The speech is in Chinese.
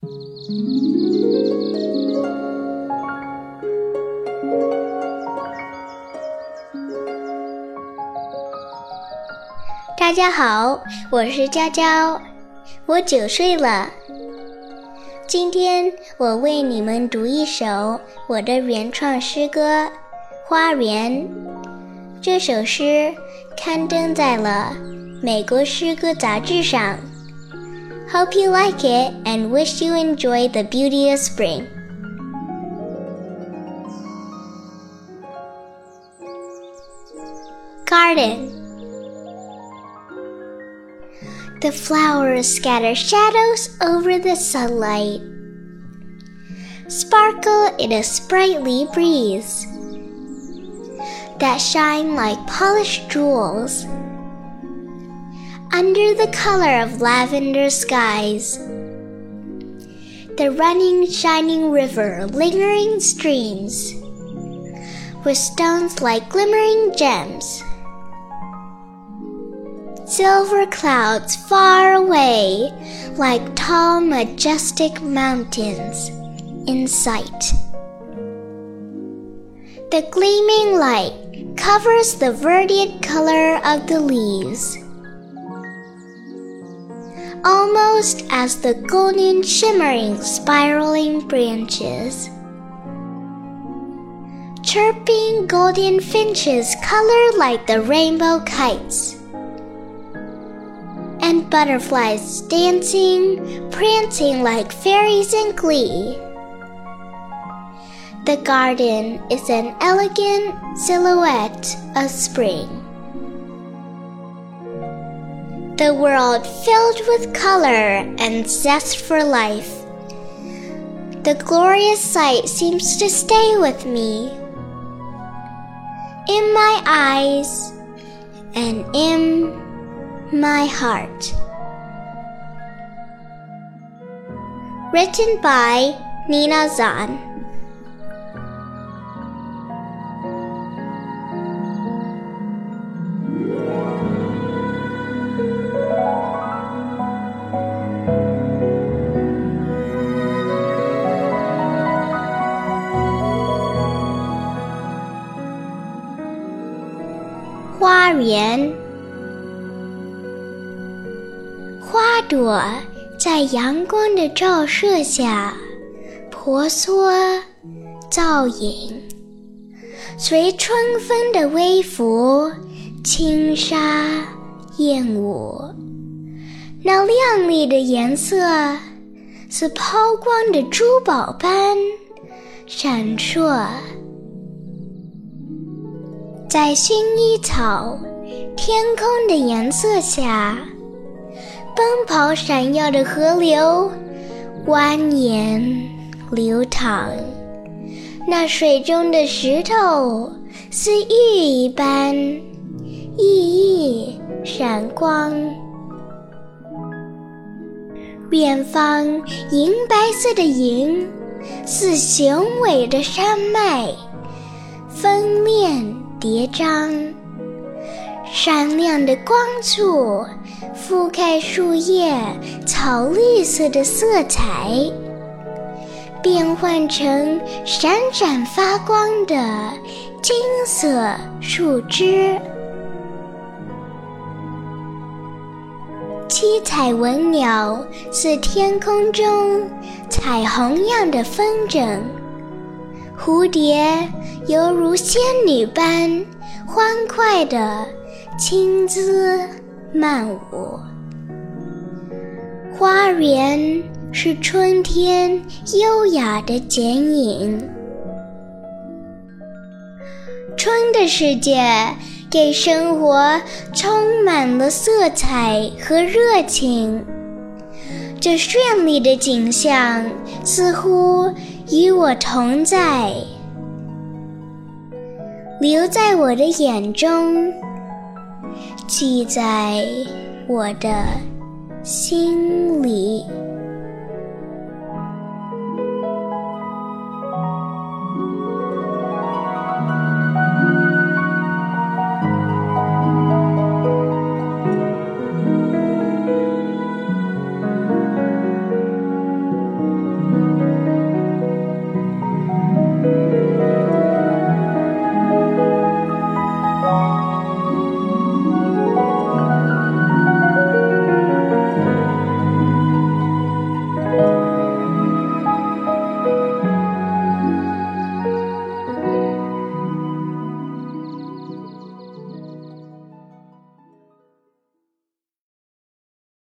大家好，我是娇娇，我九岁了。今天我为你们读一首我的原创诗歌《花园》。这首诗刊登在了美国诗歌杂志上。Hope you like it and wish you enjoy the beauty of spring. Garden. The flowers scatter shadows over the sunlight, sparkle in a sprightly breeze that shine like polished jewels under the color of lavender skies. The running, shining river, lingering streams, with stones like glimmering gems. Silver clouds far away, like tall, majestic mountains in sight. The gleaming light covers the verdant color of the leaves almost as the golden shimmering spiraling branches. Chirping golden finches color like the rainbow kites. And butterflies dancing, prancing like fairies in glee. The garden is an elegant silhouette of spring the world filled with color and zest for life. The glorious sight seems to stay with me in my eyes and in my heart. Written by Nina Zahn. 花园，花朵在阳光的照射下婆娑造影，随春风的微拂轻纱燕舞。那亮丽的颜色似抛光的珠宝般闪烁。在薰衣草、天空的颜色下，奔跑闪耀的河流蜿蜒流淌，那水中的石头似玉一般熠熠闪光。远方银白色的云似雄伟的山脉，锋链。叠张，闪亮的光柱覆盖树叶草绿色的色彩，变换成闪闪发光的金色树枝。七彩文鸟似天空中彩虹样的风筝。蝴蝶犹如仙女般欢快地轻姿曼舞，花园是春天优雅的剪影。春的世界给生活充满了色彩和热情，这绚丽的景象似乎。与我同在，留在我的眼中，记在我的心里。